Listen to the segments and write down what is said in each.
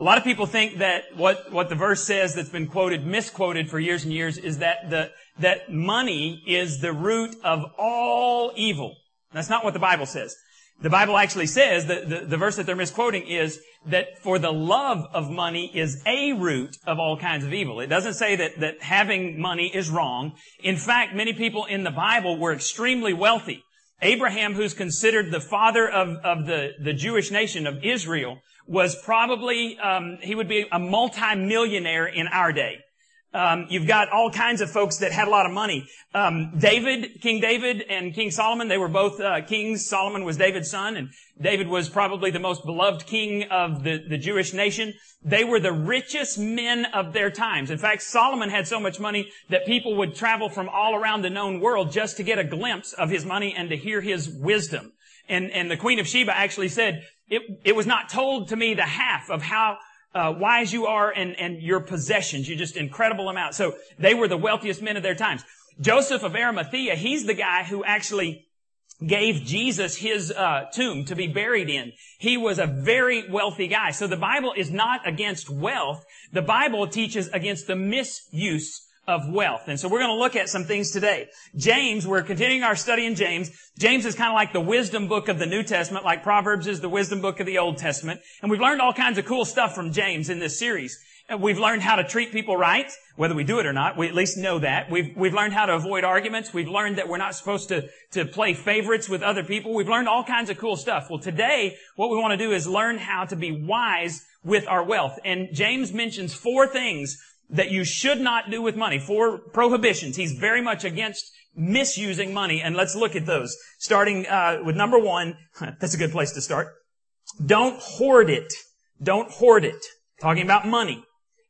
A lot of people think that what, what the verse says that's been quoted, misquoted for years and years is that the, that money is the root of all evil. That's not what the Bible says. The Bible actually says that the, the verse that they're misquoting is that for the love of money is a root of all kinds of evil. It doesn't say that, that having money is wrong. In fact, many people in the Bible were extremely wealthy. Abraham, who's considered the father of, of the, the Jewish nation of Israel, was probably, um, he would be a multimillionaire in our day. Um, you've got all kinds of folks that had a lot of money. Um, David, King David, and King Solomon, they were both uh, kings. Solomon was David's son, and David was probably the most beloved king of the, the Jewish nation. They were the richest men of their times. In fact, Solomon had so much money that people would travel from all around the known world just to get a glimpse of his money and to hear his wisdom. And, and the Queen of Sheba actually said, it, it was not told to me the half of how uh, wise you are and, and your possessions. You just incredible amount. So they were the wealthiest men of their times. Joseph of Arimathea, he's the guy who actually gave Jesus his uh, tomb to be buried in. He was a very wealthy guy. So the Bible is not against wealth. The Bible teaches against the misuse of wealth. And so we're going to look at some things today. James, we're continuing our study in James. James is kind of like the wisdom book of the New Testament, like Proverbs is the wisdom book of the Old Testament. And we've learned all kinds of cool stuff from James in this series. We've learned how to treat people right, whether we do it or not. We at least know that. We've, we've learned how to avoid arguments. We've learned that we're not supposed to, to play favorites with other people. We've learned all kinds of cool stuff. Well, today, what we want to do is learn how to be wise with our wealth. And James mentions four things that you should not do with money. Four prohibitions. He's very much against misusing money, and let's look at those. Starting uh, with number one. That's a good place to start. Don't hoard it. Don't hoard it. Talking about money.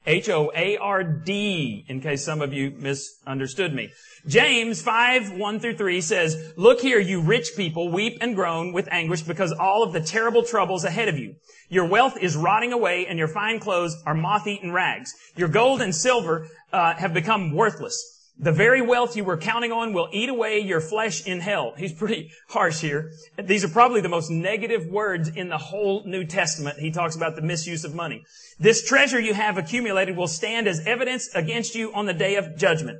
H-O-A-R-D, in case some of you misunderstood me. James 5, 1 through 3 says, Look here, you rich people, weep and groan with anguish because all of the terrible troubles ahead of you. Your wealth is rotting away and your fine clothes are moth-eaten rags. Your gold and silver uh, have become worthless. The very wealth you were counting on will eat away your flesh in hell. He's pretty harsh here. These are probably the most negative words in the whole New Testament. He talks about the misuse of money. This treasure you have accumulated will stand as evidence against you on the day of judgment.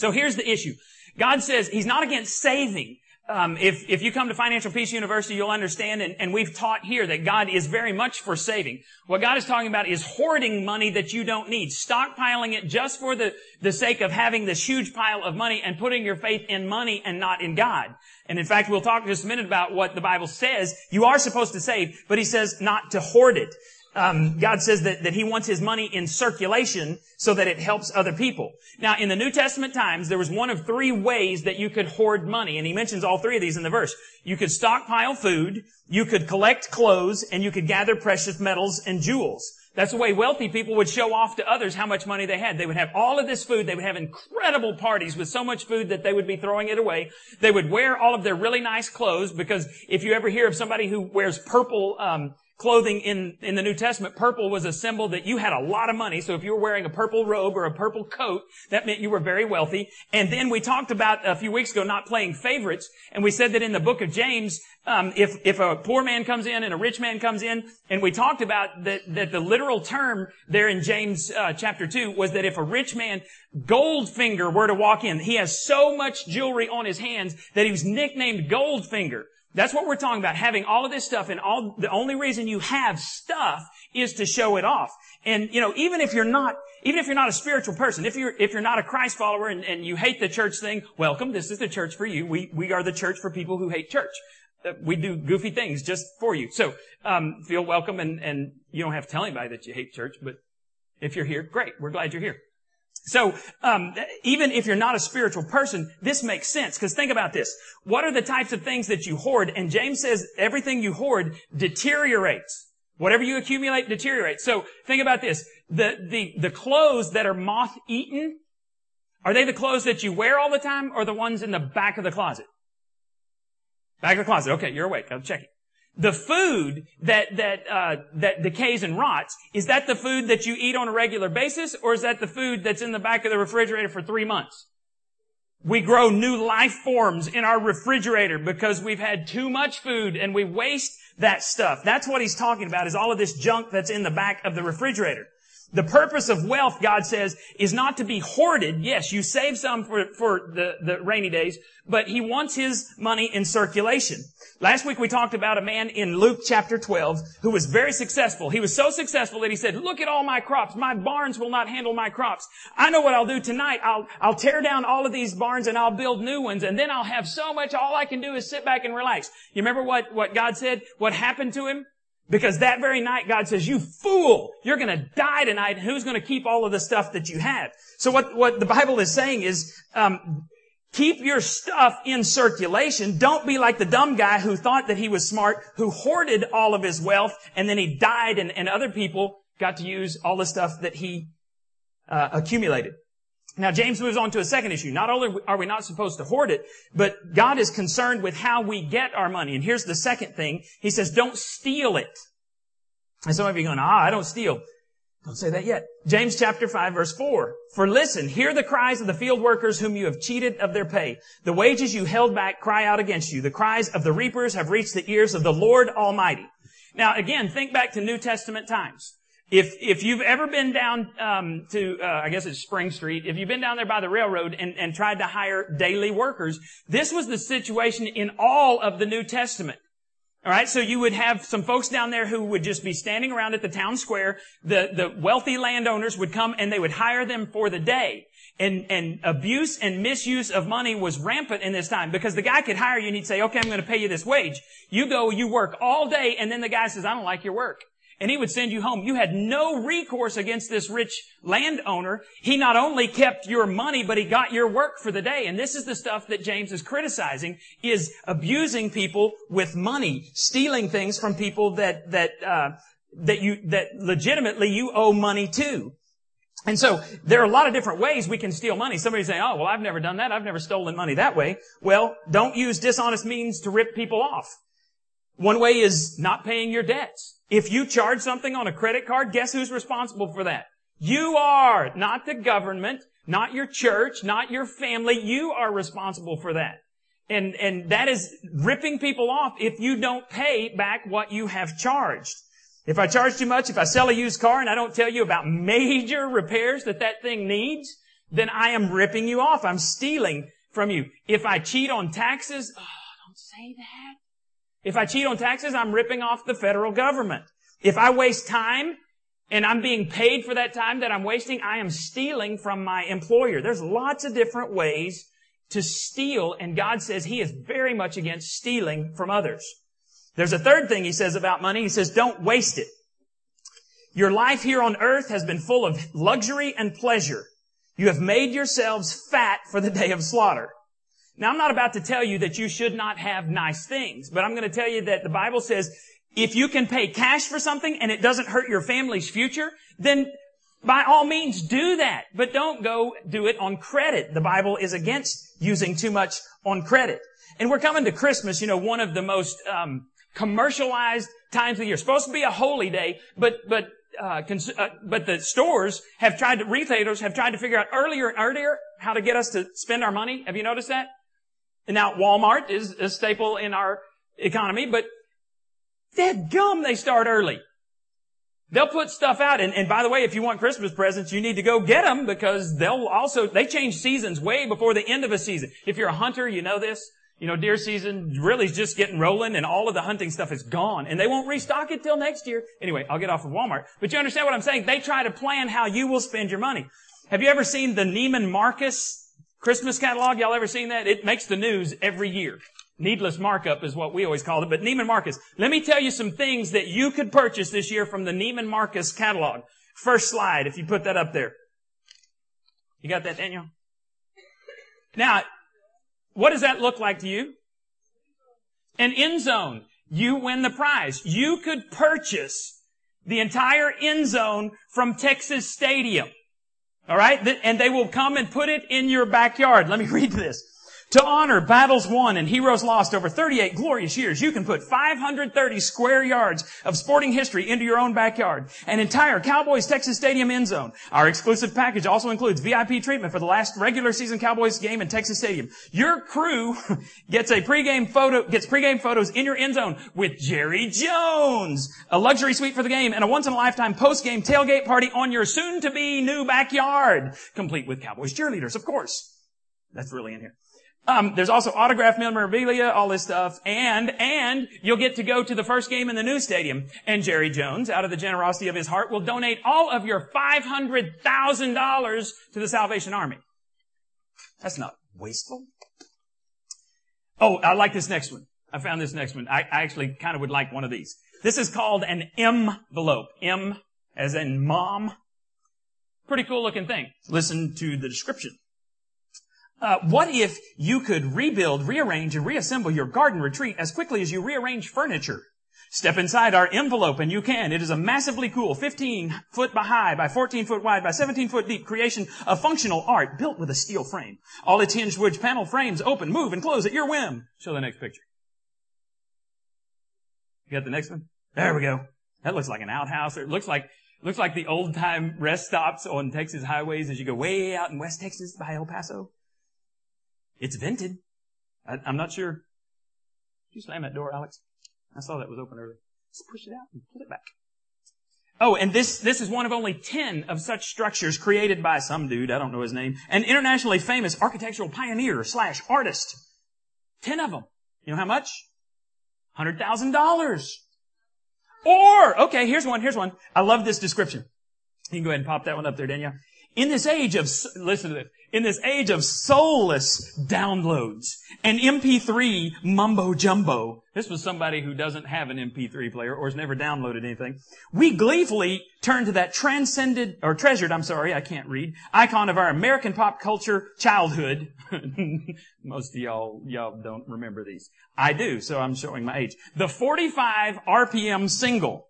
So here's the issue. God says He's not against saving. Um, if, if you come to Financial Peace University, you'll understand, and, and we've taught here that God is very much for saving. What God is talking about is hoarding money that you don't need, stockpiling it just for the, the sake of having this huge pile of money and putting your faith in money and not in God. And in fact, we'll talk just a minute about what the Bible says. You are supposed to save, but He says not to hoard it um, God says that, that He wants His money in circulation so that it helps other people. Now, in the New Testament times, there was one of three ways that you could hoard money, and He mentions all three of these in the verse. You could stockpile food, you could collect clothes, and you could gather precious metals and jewels. That's the way wealthy people would show off to others how much money they had. They would have all of this food. They would have incredible parties with so much food that they would be throwing it away. They would wear all of their really nice clothes because if you ever hear of somebody who wears purple um, clothing in, in the New Testament, purple was a symbol that you had a lot of money. So if you were wearing a purple robe or a purple coat, that meant you were very wealthy. And then we talked about a few weeks ago not playing favorites. And we said that in the book of James, um, if, if a poor man comes in and a rich man comes in, and we talked about that, that the literal term there in James uh, chapter 2 was that if a rich man, Goldfinger, were to walk in, he has so much jewelry on his hands that he was nicknamed Goldfinger. That's what we're talking about, having all of this stuff and all, the only reason you have stuff is to show it off. And, you know, even if you're not, even if you're not a spiritual person, if you're, if you're not a Christ follower and, and you hate the church thing, welcome, this is the church for you. We, we are the church for people who hate church. Uh, we do goofy things just for you. So, um, feel welcome and, and you don't have to tell anybody that you hate church, but if you're here, great. We're glad you're here. So, um, even if you're not a spiritual person, this makes sense. Because think about this. What are the types of things that you hoard? And James says everything you hoard deteriorates. Whatever you accumulate deteriorates. So think about this. The, the, the clothes that are moth-eaten, are they the clothes that you wear all the time or the ones in the back of the closet? Back of the closet. Okay, you're awake. I'm checking the food that that uh, that decays and rots is that the food that you eat on a regular basis, or is that the food that's in the back of the refrigerator for three months? We grow new life forms in our refrigerator because we've had too much food and we waste that stuff. That's what he's talking about is all of this junk that's in the back of the refrigerator. The purpose of wealth, God says, is not to be hoarded. Yes, you save some for, for the, the rainy days, but He wants His money in circulation. Last week we talked about a man in Luke chapter 12 who was very successful. He was so successful that he said, look at all my crops. My barns will not handle my crops. I know what I'll do tonight. I'll, I'll tear down all of these barns and I'll build new ones and then I'll have so much all I can do is sit back and relax. You remember what, what God said? What happened to him? Because that very night God says, you fool, you're going to die tonight. And who's going to keep all of the stuff that you have? So what, what the Bible is saying is, um, keep your stuff in circulation. Don't be like the dumb guy who thought that he was smart, who hoarded all of his wealth, and then he died and, and other people got to use all the stuff that he uh, accumulated. Now James moves on to a second issue. Not only are we not supposed to hoard it, but God is concerned with how we get our money. And here's the second thing. He says, don't steal it. And some of you are going, ah, I don't steal. Don't say that yet. James chapter 5 verse 4. For listen, hear the cries of the field workers whom you have cheated of their pay. The wages you held back cry out against you. The cries of the reapers have reached the ears of the Lord Almighty. Now again, think back to New Testament times. If, if you've ever been down um, to, uh, I guess it's Spring Street, if you've been down there by the railroad and, and tried to hire daily workers, this was the situation in all of the New Testament. All right, so you would have some folks down there who would just be standing around at the town square. The the wealthy landowners would come and they would hire them for the day. And and abuse and misuse of money was rampant in this time because the guy could hire you and he'd say, "Okay, I'm going to pay you this wage. You go, you work all day, and then the guy says, "I don't like your work." And he would send you home. You had no recourse against this rich landowner. He not only kept your money, but he got your work for the day. And this is the stuff that James is criticizing, is abusing people with money, stealing things from people that, that, uh, that you, that legitimately you owe money to. And so there are a lot of different ways we can steal money. Somebody say, oh, well, I've never done that. I've never stolen money that way. Well, don't use dishonest means to rip people off. One way is not paying your debts. If you charge something on a credit card, guess who's responsible for that? You are, not the government, not your church, not your family. You are responsible for that. And, and that is ripping people off if you don't pay back what you have charged. If I charge too much, if I sell a used car and I don't tell you about major repairs that that thing needs, then I am ripping you off. I'm stealing from you. If I cheat on taxes, oh, don't say that. If I cheat on taxes, I'm ripping off the federal government. If I waste time and I'm being paid for that time that I'm wasting, I am stealing from my employer. There's lots of different ways to steal, and God says He is very much against stealing from others. There's a third thing He says about money. He says, don't waste it. Your life here on earth has been full of luxury and pleasure. You have made yourselves fat for the day of slaughter. Now, I'm not about to tell you that you should not have nice things, but I'm going to tell you that the Bible says if you can pay cash for something and it doesn't hurt your family's future, then by all means do that. But don't go do it on credit. The Bible is against using too much on credit. And we're coming to Christmas, you know, one of the most um, commercialized times of the year. It's supposed to be a holy day, but but uh, cons- uh, but the stores have tried to retailers have tried to figure out earlier and earlier how to get us to spend our money. Have you noticed that? And now Walmart is a staple in our economy, but dead gum, they start early. They'll put stuff out. And, and by the way, if you want Christmas presents, you need to go get them because they'll also, they change seasons way before the end of a season. If you're a hunter, you know this. You know, deer season really is just getting rolling and all of the hunting stuff is gone and they won't restock it till next year. Anyway, I'll get off of Walmart. But you understand what I'm saying? They try to plan how you will spend your money. Have you ever seen the Neiman Marcus Christmas catalog, y'all ever seen that? It makes the news every year. Needless markup is what we always call it, but Neiman Marcus. Let me tell you some things that you could purchase this year from the Neiman Marcus catalog. First slide, if you put that up there. You got that, Daniel? Now, what does that look like to you? An end zone. You win the prize. You could purchase the entire end zone from Texas Stadium. All right? And they will come and put it in your backyard. Let me read this. To honor battles won and heroes lost over 38 glorious years, you can put 530 square yards of sporting history into your own backyard. An entire Cowboys Texas Stadium end zone. Our exclusive package also includes VIP treatment for the last regular season Cowboys game in Texas Stadium. Your crew gets a pregame photo, gets pregame photos in your end zone with Jerry Jones. A luxury suite for the game and a once in a lifetime post-game tailgate party on your soon to be new backyard. Complete with Cowboys cheerleaders, of course. That's really in here. Um, there's also autograph memorabilia, all this stuff, and and you'll get to go to the first game in the new stadium. And Jerry Jones, out of the generosity of his heart, will donate all of your five hundred thousand dollars to the Salvation Army. That's not wasteful. Oh, I like this next one. I found this next one. I, I actually kind of would like one of these. This is called an envelope. M as in mom. Pretty cool looking thing. Listen to the description. Uh, what if you could rebuild, rearrange, and reassemble your garden retreat as quickly as you rearrange furniture? Step inside our envelope and you can. It is a massively cool 15 foot by high by 14 foot wide by 17 foot deep creation of functional art built with a steel frame. All its hinged wood panel frames open, move, and close at your whim. Show the next picture. You got the next one? There we go. That looks like an outhouse. It looks like looks like the old time rest stops on Texas highways as you go way out in West Texas by El Paso. It's vented. I, am not sure. Did you slam that door, Alex? I saw that was open earlier. Just push it out and pull it back. Oh, and this, this is one of only 10 of such structures created by some dude, I don't know his name, an internationally famous architectural pioneer slash artist. 10 of them. You know how much? $100,000. Or, okay, here's one, here's one. I love this description. You can go ahead and pop that one up there, Danielle. In this age of, listen to this, in this age of soulless downloads and MP3 mumbo jumbo, this was somebody who doesn't have an MP3 player or has never downloaded anything. We gleefully turn to that transcended, or treasured, I'm sorry, I can't read, icon of our American pop culture childhood. Most of y'all, y'all don't remember these. I do, so I'm showing my age. The 45 RPM single.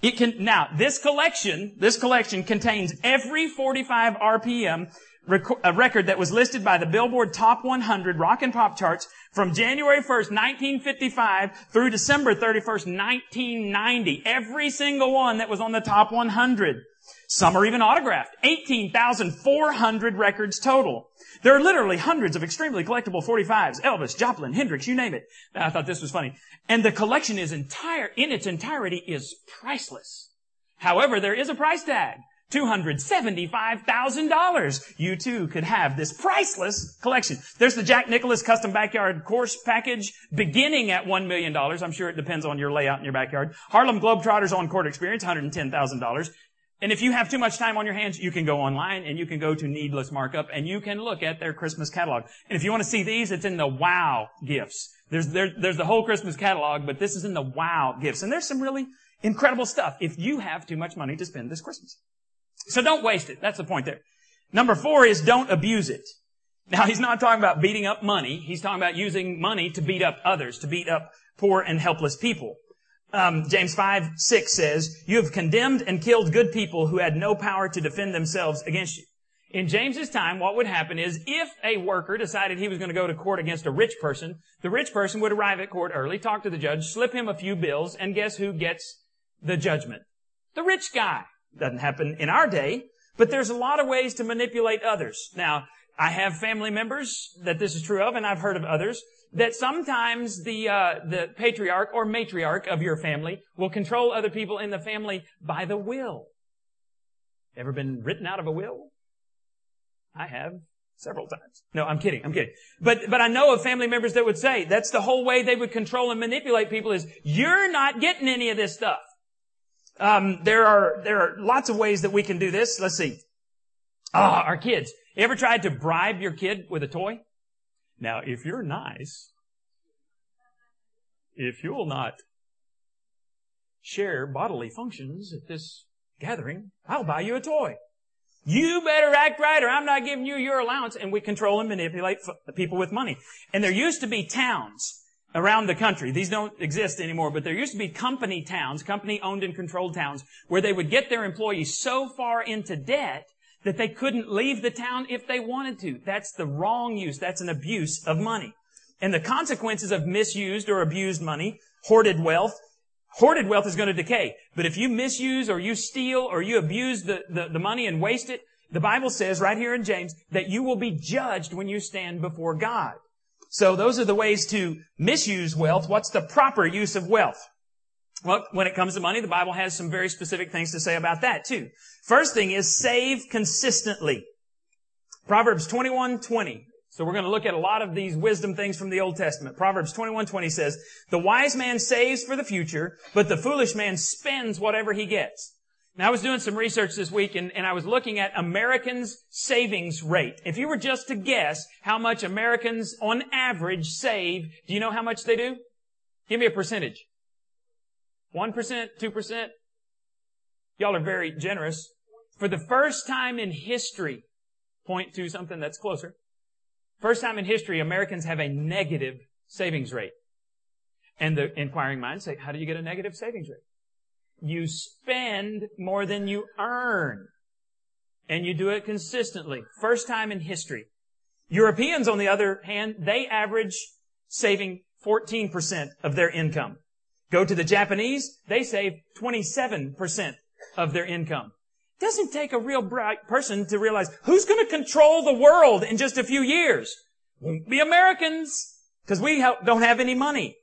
It can, now, this collection, this collection contains every 45 RPM rec- a uh, record that was listed by the Billboard Top 100 Rock and Pop charts from January 1st, 1955 through December 31st, 1990. Every single one that was on the top 100. Some are even autographed. 18,400 records total. There are literally hundreds of extremely collectible 45s. Elvis, Joplin, Hendrix, you name it. I thought this was funny. And the collection is entire, in its entirety is priceless. However, there is a price tag. $275,000. You too could have this priceless collection. There's the Jack Nicklaus Custom Backyard Course Package beginning at $1 million. I'm sure it depends on your layout in your backyard. Harlem Globetrotters On Court Experience, $110,000. And if you have too much time on your hands, you can go online and you can go to Needless Markup and you can look at their Christmas catalog. And if you want to see these, it's in the Wow gifts. There's, there, there's the whole Christmas catalog, but this is in the Wow gifts. And there's some really incredible stuff if you have too much money to spend this Christmas. So don't waste it. That's the point there. Number four is don't abuse it. Now he's not talking about beating up money. He's talking about using money to beat up others, to beat up poor and helpless people. Um, James 5, 6 says, You have condemned and killed good people who had no power to defend themselves against you. In James's time, what would happen is if a worker decided he was going to go to court against a rich person, the rich person would arrive at court early, talk to the judge, slip him a few bills, and guess who gets the judgment? The rich guy. Doesn't happen in our day, but there's a lot of ways to manipulate others. Now, I have family members that this is true of, and I've heard of others that sometimes the uh, the patriarch or matriarch of your family will control other people in the family by the will. Ever been written out of a will? I have several times. No, I'm kidding. I'm kidding. But but I know of family members that would say that's the whole way they would control and manipulate people is you're not getting any of this stuff. Um, there are there are lots of ways that we can do this. Let's see. Ah, our kids. You ever tried to bribe your kid with a toy? Now, if you're nice, if you'll not share bodily functions at this gathering, I'll buy you a toy. You better act right or I'm not giving you your allowance. And we control and manipulate people with money. And there used to be towns around the country. These don't exist anymore, but there used to be company towns, company owned and controlled towns, where they would get their employees so far into debt that they couldn't leave the town if they wanted to. That's the wrong use. That's an abuse of money. And the consequences of misused or abused money, hoarded wealth, hoarded wealth is going to decay. But if you misuse or you steal or you abuse the, the, the money and waste it, the Bible says right here in James that you will be judged when you stand before God. So those are the ways to misuse wealth. What's the proper use of wealth? Well, when it comes to money, the Bible has some very specific things to say about that too. First thing is save consistently. Proverbs 21, 20. So we're going to look at a lot of these wisdom things from the Old Testament. Proverbs 21, 20 says, the wise man saves for the future, but the foolish man spends whatever he gets. Now, I was doing some research this week and, and I was looking at Americans' savings rate. If you were just to guess how much Americans on average save, do you know how much they do? Give me a percentage. 1%, 2%? Y'all are very generous. For the first time in history, point to something that's closer. First time in history, Americans have a negative savings rate. And the inquiring minds say, how do you get a negative savings rate? You spend more than you earn. And you do it consistently. First time in history. Europeans, on the other hand, they average saving 14% of their income. Go to the Japanese, they save 27% of their income. Doesn't take a real bright person to realize who's going to control the world in just a few years. Won't be Americans because we don't have any money.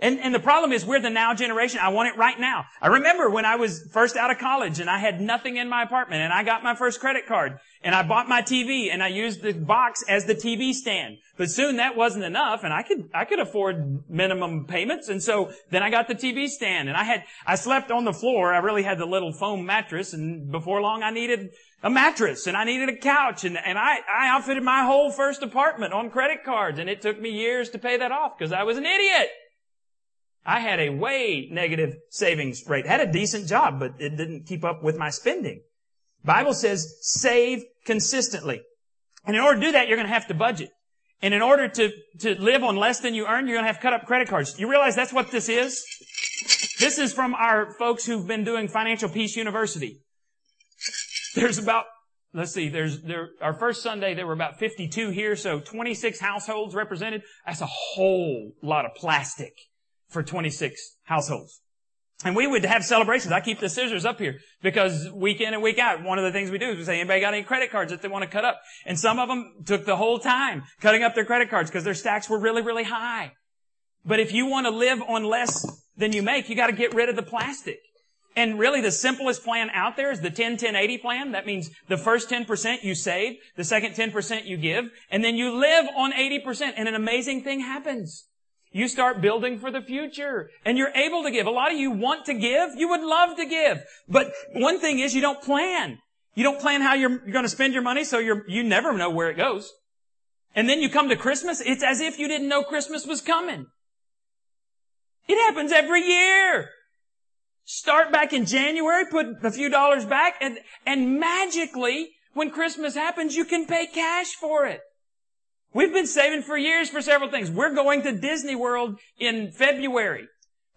And, and the problem is we're the now generation. I want it right now. I remember when I was first out of college and I had nothing in my apartment and I got my first credit card and I bought my TV and I used the box as the TV stand. But soon that wasn't enough and I could, I could afford minimum payments. And so then I got the TV stand and I had, I slept on the floor. I really had the little foam mattress and before long I needed a mattress and I needed a couch and, and I, I outfitted my whole first apartment on credit cards and it took me years to pay that off because I was an idiot. I had a way negative savings rate. Had a decent job, but it didn't keep up with my spending. Bible says save consistently. And in order to do that, you're going to have to budget. And in order to, to live on less than you earn, you're going to have to cut up credit cards. You realize that's what this is? This is from our folks who've been doing Financial Peace University. There's about, let's see, there's, there, our first Sunday, there were about 52 here, so 26 households represented. That's a whole lot of plastic for 26 households. And we would have celebrations. I keep the scissors up here because week in and week out, one of the things we do is we say, anybody got any credit cards that they want to cut up? And some of them took the whole time cutting up their credit cards because their stacks were really, really high. But if you want to live on less than you make, you got to get rid of the plastic. And really the simplest plan out there is the 10-10-80 plan. That means the first 10% you save, the second 10% you give, and then you live on 80% and an amazing thing happens. You start building for the future and you're able to give. A lot of you want to give. You would love to give. But one thing is you don't plan. You don't plan how you're, you're going to spend your money so you're, you never know where it goes. And then you come to Christmas, it's as if you didn't know Christmas was coming. It happens every year. Start back in January, put a few dollars back, and, and magically, when Christmas happens, you can pay cash for it. We've been saving for years for several things. We're going to Disney World in February.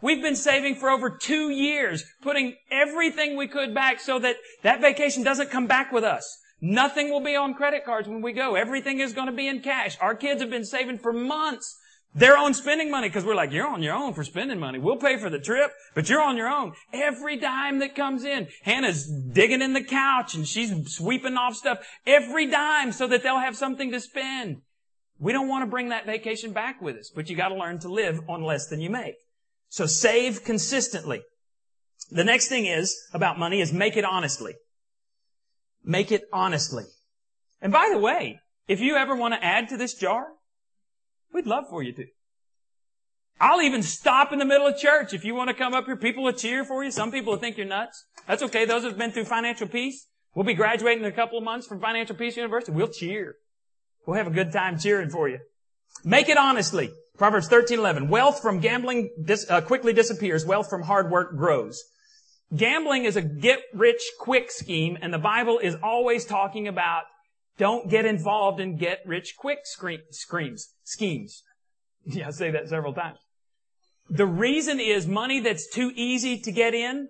We've been saving for over two years, putting everything we could back so that that vacation doesn't come back with us. Nothing will be on credit cards when we go. Everything is going to be in cash. Our kids have been saving for months their own spending money because we're like, you're on your own for spending money. We'll pay for the trip, but you're on your own. Every dime that comes in, Hannah's digging in the couch and she's sweeping off stuff. Every dime so that they'll have something to spend. We don't want to bring that vacation back with us, but you got to learn to live on less than you make. So save consistently. The next thing is about money is make it honestly. Make it honestly. And by the way, if you ever want to add to this jar, we'd love for you to. I'll even stop in the middle of church if you want to come up here. People will cheer for you. Some people will think you're nuts. That's okay. Those who've been through financial peace, we'll be graduating in a couple of months from Financial Peace University. We'll cheer. We'll have a good time cheering for you. Make it honestly. Proverbs 13:11. Wealth from gambling dis, uh, quickly disappears. Wealth from hard work grows. Gambling is a get rich quick scheme, and the Bible is always talking about don't get involved in get rich quick screams, schemes. Yeah, I say that several times. The reason is money that's too easy to get in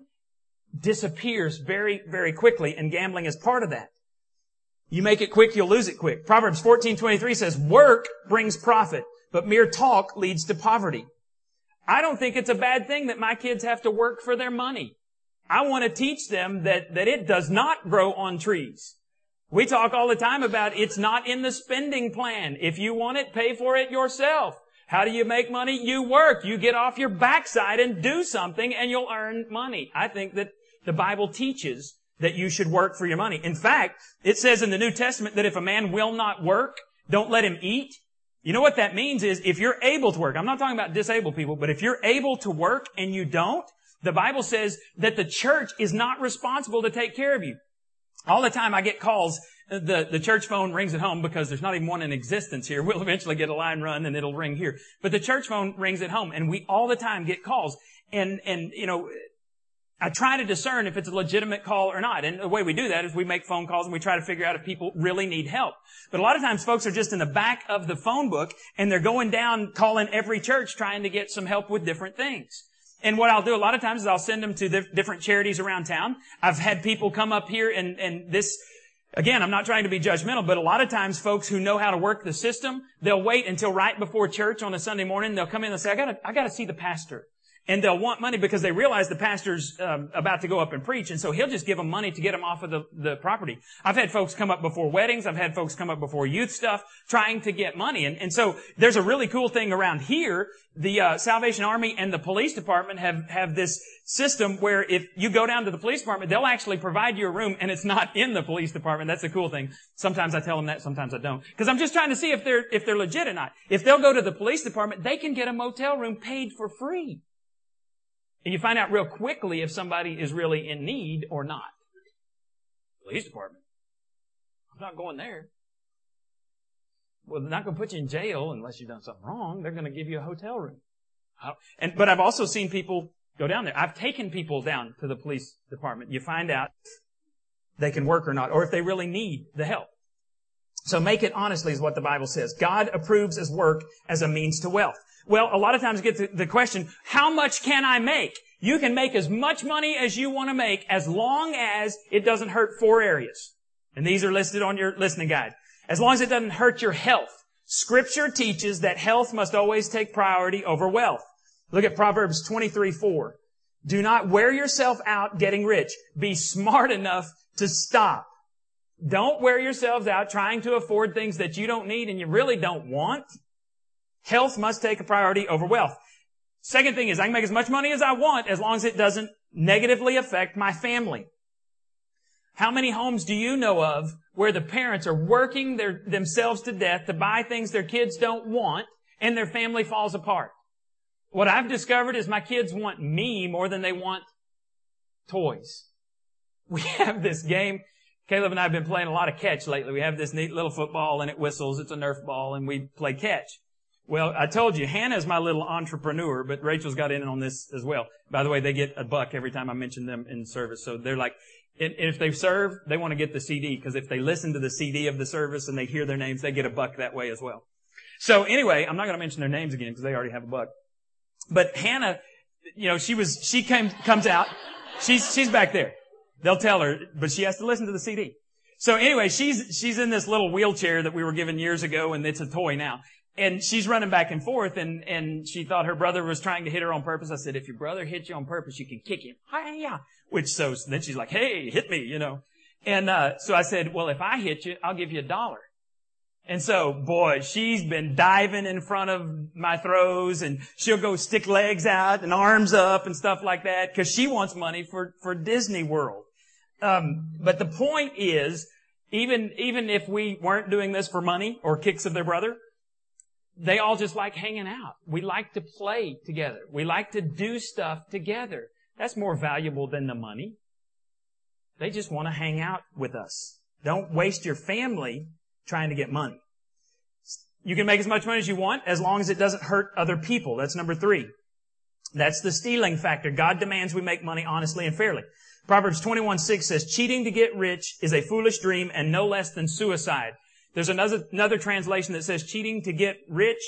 disappears very, very quickly, and gambling is part of that. You make it quick, you'll lose it quick. Proverbs 14:23 says, "Work brings profit, but mere talk leads to poverty." I don't think it's a bad thing that my kids have to work for their money. I want to teach them that, that it does not grow on trees. We talk all the time about it's not in the spending plan. If you want it, pay for it yourself. How do you make money? You work. You get off your backside and do something and you'll earn money. I think that the Bible teaches that you should work for your money. In fact, it says in the New Testament that if a man will not work, don't let him eat. You know what that means is if you're able to work, I'm not talking about disabled people, but if you're able to work and you don't, the Bible says that the church is not responsible to take care of you. All the time I get calls, the, the church phone rings at home because there's not even one in existence here. We'll eventually get a line run and it'll ring here. But the church phone rings at home and we all the time get calls. And, and, you know, I try to discern if it's a legitimate call or not. And the way we do that is we make phone calls and we try to figure out if people really need help. But a lot of times folks are just in the back of the phone book and they're going down calling every church trying to get some help with different things. And what I'll do a lot of times is I'll send them to the different charities around town. I've had people come up here and, and this, again, I'm not trying to be judgmental, but a lot of times folks who know how to work the system, they'll wait until right before church on a Sunday morning. They'll come in and say, I gotta, I gotta see the pastor and they'll want money because they realize the pastor's um, about to go up and preach, and so he'll just give them money to get them off of the, the property. I've had folks come up before weddings. I've had folks come up before youth stuff trying to get money, and, and so there's a really cool thing around here. The uh, Salvation Army and the police department have have this system where if you go down to the police department, they'll actually provide you a room, and it's not in the police department. That's a cool thing. Sometimes I tell them that, sometimes I don't, because I'm just trying to see if they're if they're legit or not. If they'll go to the police department, they can get a motel room paid for free. And you find out real quickly if somebody is really in need or not. Police department. I'm not going there. Well, they're not going to put you in jail unless you've done something wrong. They're going to give you a hotel room. And, but I've also seen people go down there. I've taken people down to the police department. You find out they can work or not, or if they really need the help. So make it honestly is what the Bible says. God approves his work as a means to wealth. Well, a lot of times get the question, how much can I make? You can make as much money as you want to make as long as it doesn't hurt four areas. And these are listed on your listening guide. As long as it doesn't hurt your health. Scripture teaches that health must always take priority over wealth. Look at Proverbs 23, 4. Do not wear yourself out getting rich. Be smart enough to stop. Don't wear yourselves out trying to afford things that you don't need and you really don't want. Health must take a priority over wealth. Second thing is I can make as much money as I want as long as it doesn't negatively affect my family. How many homes do you know of where the parents are working their, themselves to death to buy things their kids don't want and their family falls apart? What I've discovered is my kids want me more than they want toys. We have this game. Caleb and I have been playing a lot of catch lately. We have this neat little football and it whistles. It's a Nerf ball and we play catch. Well, I told you, Hannah's my little entrepreneur, but Rachel's got in on this as well. By the way, they get a buck every time I mention them in service. So they're like, and if they serve, they want to get the CD, because if they listen to the CD of the service and they hear their names, they get a buck that way as well. So anyway, I'm not going to mention their names again because they already have a buck. But Hannah, you know, she was, she came, comes out. She's, she's back there. They'll tell her, but she has to listen to the CD. So anyway, she's, she's in this little wheelchair that we were given years ago and it's a toy now. And she's running back and forth and, and she thought her brother was trying to hit her on purpose. I said, if your brother hits you on purpose, you can kick him. Yeah. Which so then she's like, hey, hit me, you know. And, uh, so I said, well, if I hit you, I'll give you a dollar. And so, boy, she's been diving in front of my throws and she'll go stick legs out and arms up and stuff like that because she wants money for, for Disney World. Um, but the point is, even, even if we weren't doing this for money or kicks of their brother, they all just like hanging out. We like to play together. We like to do stuff together. That's more valuable than the money. They just want to hang out with us. Don't waste your family trying to get money. You can make as much money as you want as long as it doesn't hurt other people. That's number three. That's the stealing factor. God demands we make money honestly and fairly. Proverbs 21, 6 says, cheating to get rich is a foolish dream and no less than suicide. There's another, another translation that says cheating to get rich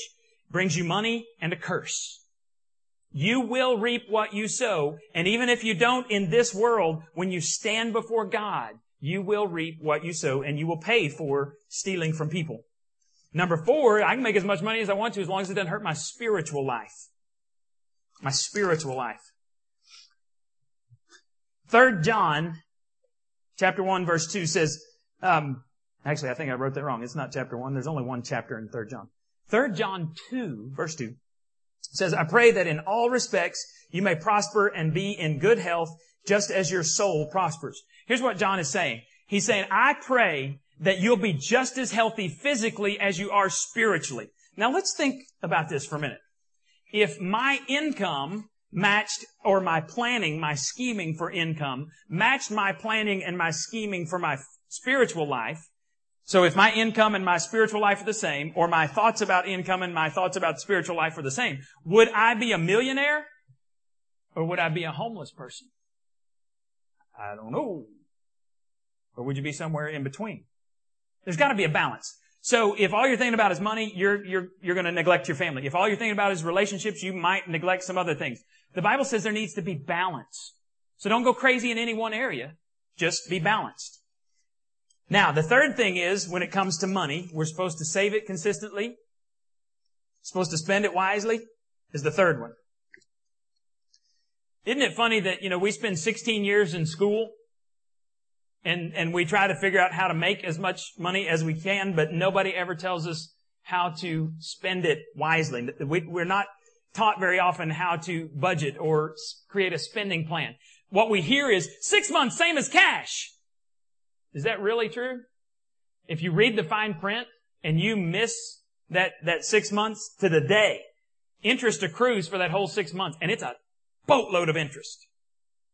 brings you money and a curse. You will reap what you sow. And even if you don't in this world, when you stand before God, you will reap what you sow and you will pay for stealing from people. Number four, I can make as much money as I want to as long as it doesn't hurt my spiritual life. My spiritual life. Third John, chapter one, verse two says, um, actually, I think I wrote that wrong. It's not chapter one. There's only one chapter in Third John. Third John two, verse two says, I pray that in all respects you may prosper and be in good health just as your soul prospers. Here's what John is saying. He's saying, I pray that you'll be just as healthy physically as you are spiritually. Now let's think about this for a minute. If my income matched, or my planning, my scheming for income, matched my planning and my scheming for my spiritual life, so if my income and my spiritual life are the same, or my thoughts about income and my thoughts about spiritual life are the same, would I be a millionaire? Or would I be a homeless person? I don't know. Or would you be somewhere in between? There's got to be a balance. So if all you're thinking about is money, you're, you're, you're to neglect your family. If all you're thinking about is relationships, you might neglect some other things. The Bible says there needs to be balance. So don't go crazy in any one area. Just be balanced. Now, the third thing is when it comes to money, we're supposed to save it consistently. Supposed to spend it wisely is the third one. Isn't it funny that, you know, we spend 16 years in school and, and we try to figure out how to make as much money as we can, but nobody ever tells us how to spend it wisely. We, we're not taught very often how to budget or create a spending plan. What we hear is six months, same as cash. Is that really true? If you read the fine print and you miss that, that six months to the day, interest accrues for that whole six months and it's a boatload of interest.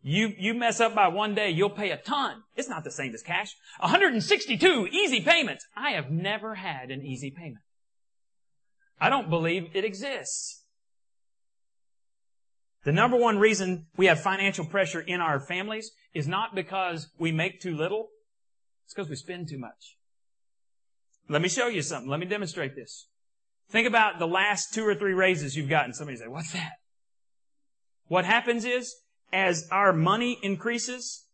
You, you mess up by one day, you'll pay a ton. It's not the same as cash. 162 easy payments. I have never had an easy payment. I don't believe it exists. The number one reason we have financial pressure in our families is not because we make too little. It's because we spend too much. Let me show you something. Let me demonstrate this. Think about the last two or three raises you've gotten. Somebody say, what's that? What happens is, as our money increases,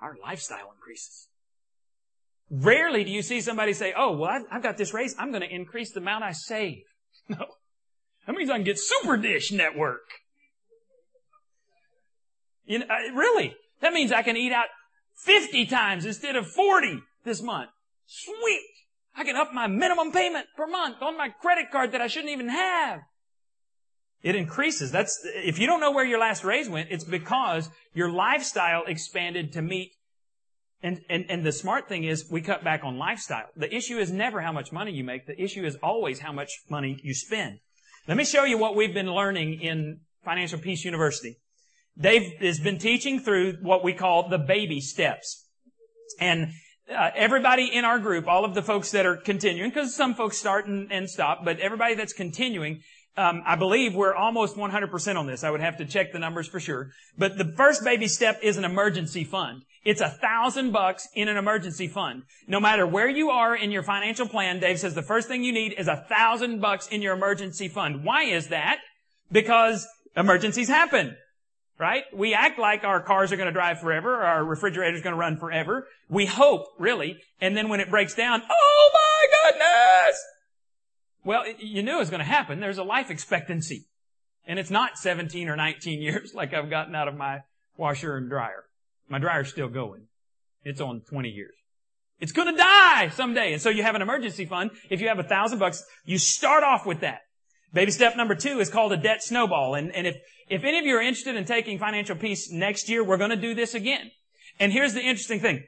our lifestyle increases. Rarely do you see somebody say, oh, well, I've got this raise. I'm going to increase the amount I save. No. That means I can get Super Dish Network. You know, uh, really. That means I can eat out 50 times instead of 40 this month. Sweet. I can up my minimum payment per month on my credit card that I shouldn't even have. It increases. That's, if you don't know where your last raise went, it's because your lifestyle expanded to meet and, and, and the smart thing is we cut back on lifestyle. The issue is never how much money you make. The issue is always how much money you spend. Let me show you what we've been learning in Financial Peace University. Dave has been teaching through what we call the baby steps. And uh, everybody in our group, all of the folks that are continuing, because some folks start and, and, stop, but everybody that's continuing um, I believe we're almost 100% on this. I would have to check the numbers for sure. But the first baby step is an emergency fund. It's a thousand bucks in an emergency fund. No matter where you are in your financial plan, Dave says the first thing you need is a thousand bucks in your emergency fund. Why is that? Because emergencies happen. Right? We act like our cars are going to drive forever, our refrigerator is going to run forever. We hope, really. And then when it breaks down, oh my goodness! Well, you knew it was going to happen. There's a life expectancy. And it's not 17 or 19 years like I've gotten out of my washer and dryer. My dryer's still going. It's on 20 years. It's going to die someday. And so you have an emergency fund. If you have a thousand bucks, you start off with that. Baby step number two is called a debt snowball. And, and if, if any of you are interested in taking financial peace next year, we're going to do this again. And here's the interesting thing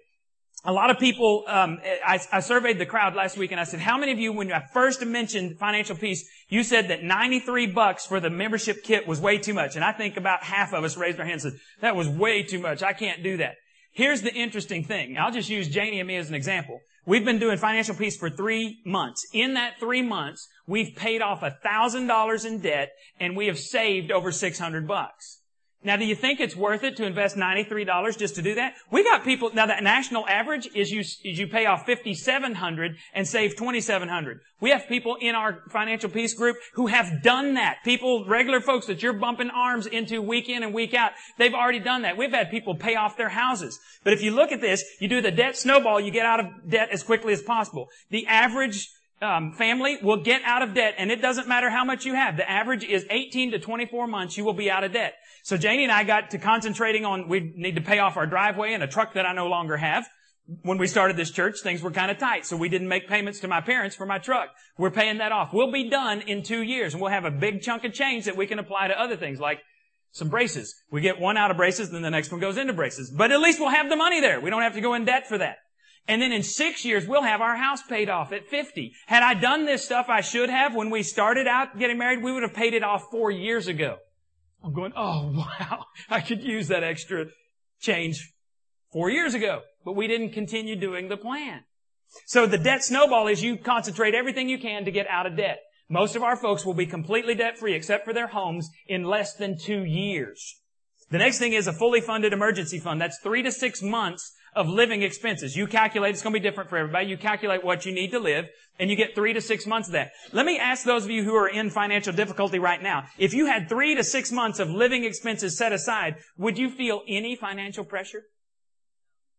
a lot of people, um, I, I, surveyed the crowd last week and I said, how many of you, when I first mentioned financial peace, you said that 93 bucks for the membership kit was way too much. And I think about half of us raised our hands and said, that was way too much. I can't do that. Here's the interesting thing. I'll just use Janie and me as an example. We've been doing financial peace for three months. In that three months, we've paid off a thousand dollars in debt and we have saved over 600 bucks. Now, do you think it's worth it to invest $93 just to do that? We got people, now the national average is you, is you pay off 5700 and save 2700 We have people in our financial peace group who have done that. People, regular folks that you're bumping arms into week in and week out, they've already done that. We've had people pay off their houses. But if you look at this, you do the debt snowball, you get out of debt as quickly as possible. The average um, family will get out of debt, and it doesn't matter how much you have. The average is 18 to 24 months you will be out of debt. So Janie and I got to concentrating on we need to pay off our driveway and a truck that I no longer have. When we started this church, things were kind of tight, so we didn't make payments to my parents for my truck. We're paying that off. We'll be done in two years, and we'll have a big chunk of change that we can apply to other things like some braces. We get one out of braces, then the next one goes into braces. But at least we'll have the money there. We don't have to go in debt for that. And then in six years, we'll have our house paid off at 50. Had I done this stuff I should have when we started out getting married, we would have paid it off four years ago. I'm going, oh wow, I could use that extra change four years ago. But we didn't continue doing the plan. So the debt snowball is you concentrate everything you can to get out of debt. Most of our folks will be completely debt free except for their homes in less than two years. The next thing is a fully funded emergency fund. That's three to six months of living expenses. You calculate, it's going to be different for everybody. You calculate what you need to live, and you get three to six months of that. Let me ask those of you who are in financial difficulty right now, if you had three to six months of living expenses set aside, would you feel any financial pressure?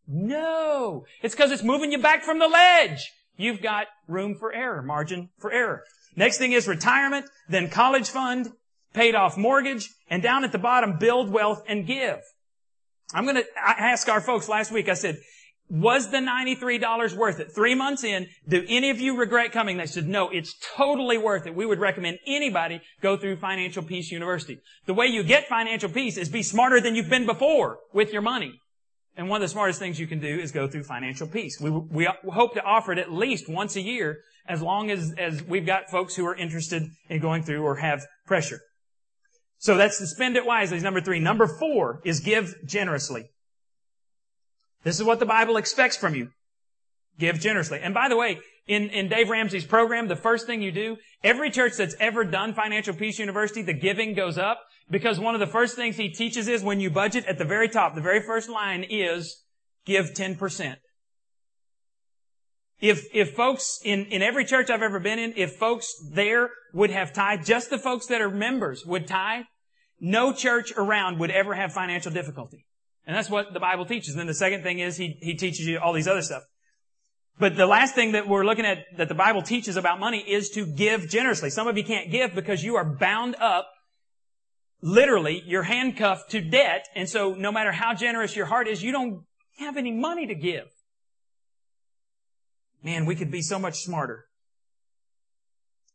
No. It's because it's moving you back from the ledge. You've got room for error, margin for error. Next thing is retirement, then college fund, paid off mortgage, and down at the bottom, build wealth and give. I'm going to ask our folks last week, I said, was the $93 worth it? Three months in, do any of you regret coming? They said, no, it's totally worth it. We would recommend anybody go through Financial Peace University. The way you get financial peace is be smarter than you've been before with your money. And one of the smartest things you can do is go through financial peace. We, we hope to offer it at least once a year as long as, as we've got folks who are interested in going through or have pressure. So that's to spend it wisely, number three. Number four is give generously. This is what the Bible expects from you. Give generously. And by the way, in, in Dave Ramsey's program, the first thing you do, every church that's ever done Financial Peace University, the giving goes up because one of the first things he teaches is when you budget at the very top, the very first line is give 10%. If, if folks in, in every church I've ever been in, if folks there would have tithe, just the folks that are members would tithe, no church around would ever have financial difficulty. And that's what the Bible teaches. And then the second thing is he, he teaches you all these other stuff. But the last thing that we're looking at that the Bible teaches about money is to give generously. Some of you can't give because you are bound up, literally, you're handcuffed to debt. And so no matter how generous your heart is, you don't have any money to give. Man, we could be so much smarter.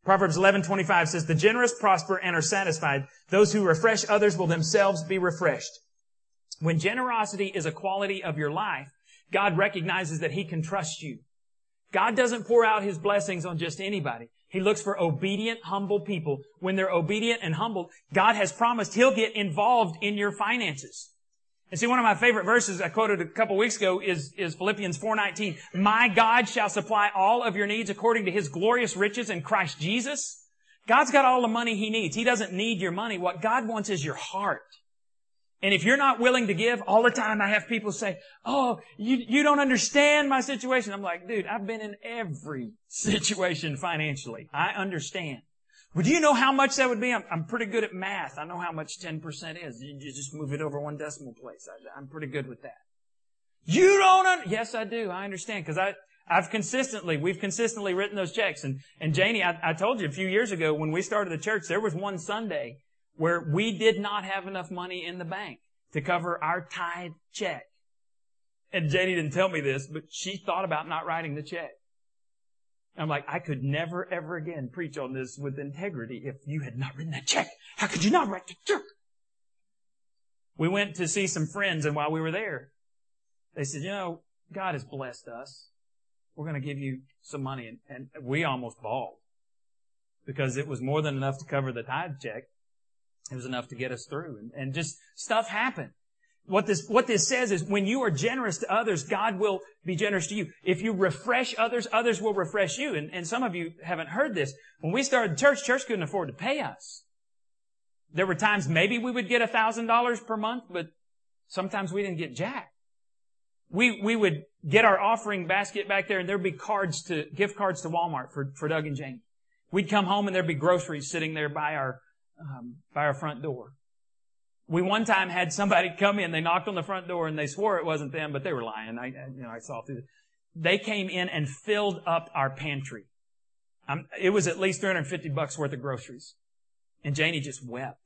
Proverbs 11:25 says, "The generous prosper and are satisfied. Those who refresh others will themselves be refreshed." When generosity is a quality of your life, God recognizes that He can trust you. God doesn't pour out His blessings on just anybody. He looks for obedient, humble people. When they're obedient and humble, God has promised He'll get involved in your finances. And see, one of my favorite verses I quoted a couple weeks ago is, is Philippians 4.19. My God shall supply all of your needs according to His glorious riches in Christ Jesus. God's got all the money He needs. He doesn't need your money. What God wants is your heart. And if you're not willing to give, all the time I have people say, oh, you, you don't understand my situation. I'm like, dude, I've been in every situation financially. I understand. Well, do you know how much that would be? I'm, I'm pretty good at math. I know how much 10% is. You just move it over one decimal place. I, am pretty good with that. You don't un- Yes, I do. I understand because I, I've consistently, we've consistently written those checks. And, and Janie, I, I told you a few years ago when we started the church, there was one Sunday where we did not have enough money in the bank to cover our tithe check. And Janie didn't tell me this, but she thought about not writing the check. I'm like, I could never ever again preach on this with integrity if you had not written that check. How could you not write the check? We went to see some friends and while we were there, they said, you know, God has blessed us. We're going to give you some money. And, and we almost bawled because it was more than enough to cover the tithe check. It was enough to get us through and, and just stuff happened. What this, what this says is when you are generous to others, God will be generous to you. If you refresh others, others will refresh you. And, and some of you haven't heard this. When we started church, church couldn't afford to pay us. There were times maybe we would get a thousand dollars per month, but sometimes we didn't get jack. We, we would get our offering basket back there and there'd be cards to, gift cards to Walmart for, for Doug and Jane. We'd come home and there'd be groceries sitting there by our, um, by our front door. We one time had somebody come in, they knocked on the front door and they swore it wasn't them, but they were lying. I, you know, I saw through. They came in and filled up our pantry. Um, it was at least 350 bucks worth of groceries. And Janie just wept.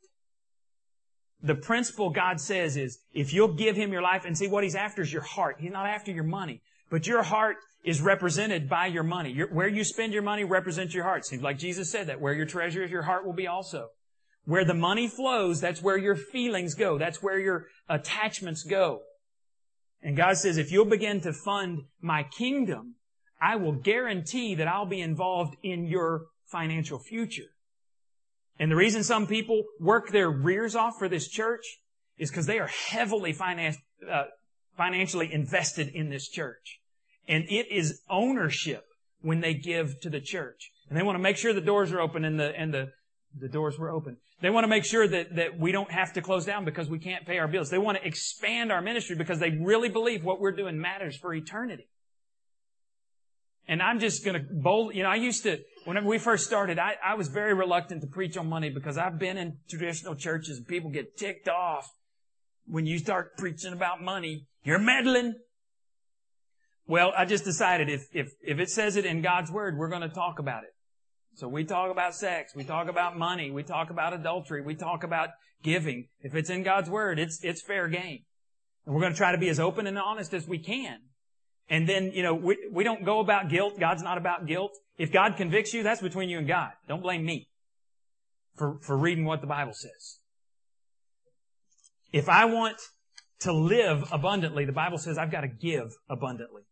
The principle God says is, if you'll give Him your life and see what He's after is your heart. He's not after your money. But your heart is represented by your money. Your, where you spend your money represents your heart. Seems like Jesus said that. Where your treasure is, your heart will be also. Where the money flows, that's where your feelings go. That's where your attachments go. And God says, if you'll begin to fund my kingdom, I will guarantee that I'll be involved in your financial future. And the reason some people work their rears off for this church is because they are heavily finance, uh, financially invested in this church. And it is ownership when they give to the church. And they want to make sure the doors are open and the, and the, the doors were open. They want to make sure that, that we don't have to close down because we can't pay our bills. They want to expand our ministry because they really believe what we're doing matters for eternity. And I'm just going to bold, you know, I used to, whenever we first started, I, I was very reluctant to preach on money because I've been in traditional churches and people get ticked off when you start preaching about money. You're meddling. Well, I just decided if, if, if it says it in God's Word, we're going to talk about it. So we talk about sex, we talk about money, we talk about adultery, we talk about giving. If it's in God's Word, it's, it's fair game. And we're going to try to be as open and honest as we can. And then, you know, we, we don't go about guilt. God's not about guilt. If God convicts you, that's between you and God. Don't blame me for, for reading what the Bible says. If I want to live abundantly, the Bible says I've got to give abundantly.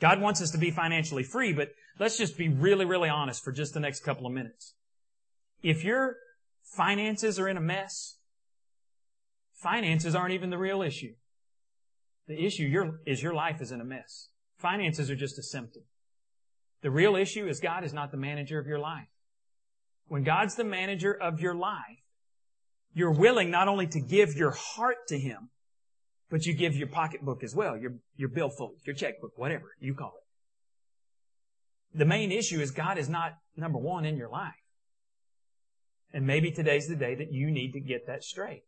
God wants us to be financially free, but let's just be really, really honest for just the next couple of minutes. If your finances are in a mess, finances aren't even the real issue. The issue is your life is in a mess. Finances are just a symptom. The real issue is God is not the manager of your life. When God's the manager of your life, you're willing not only to give your heart to Him, but you give your pocketbook as well, your, your billfold, your checkbook, whatever you call it. The main issue is God is not number one in your life. And maybe today's the day that you need to get that straight.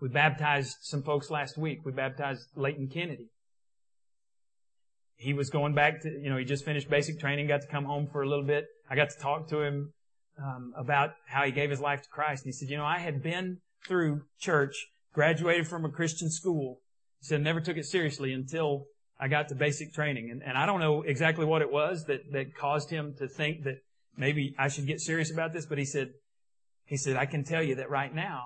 We baptized some folks last week. We baptized Leighton Kennedy. He was going back to, you know, he just finished basic training, got to come home for a little bit. I got to talk to him um, about how he gave his life to Christ. And he said, you know, I had been through church, graduated from a Christian school. He said, never took it seriously until I got to basic training. And, and I don't know exactly what it was that, that caused him to think that maybe I should get serious about this, but he said, he said, I can tell you that right now,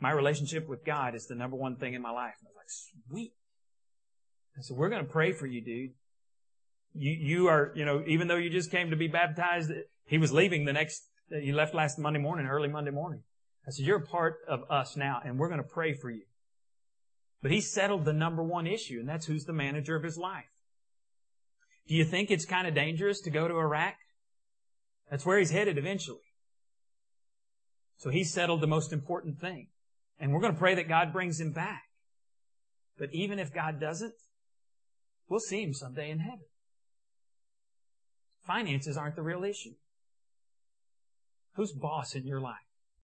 my relationship with God is the number one thing in my life. And I was like, sweet. I said, we're going to pray for you, dude. You, you are, you know, even though you just came to be baptized, he was leaving the next, he left last Monday morning, early Monday morning. I said, you're a part of us now and we're going to pray for you. But he settled the number one issue and that's who's the manager of his life. Do you think it's kind of dangerous to go to Iraq? That's where he's headed eventually. So he settled the most important thing. And we're going to pray that God brings him back. But even if God doesn't, we'll see him someday in heaven. Finances aren't the real issue. Who's boss in your life?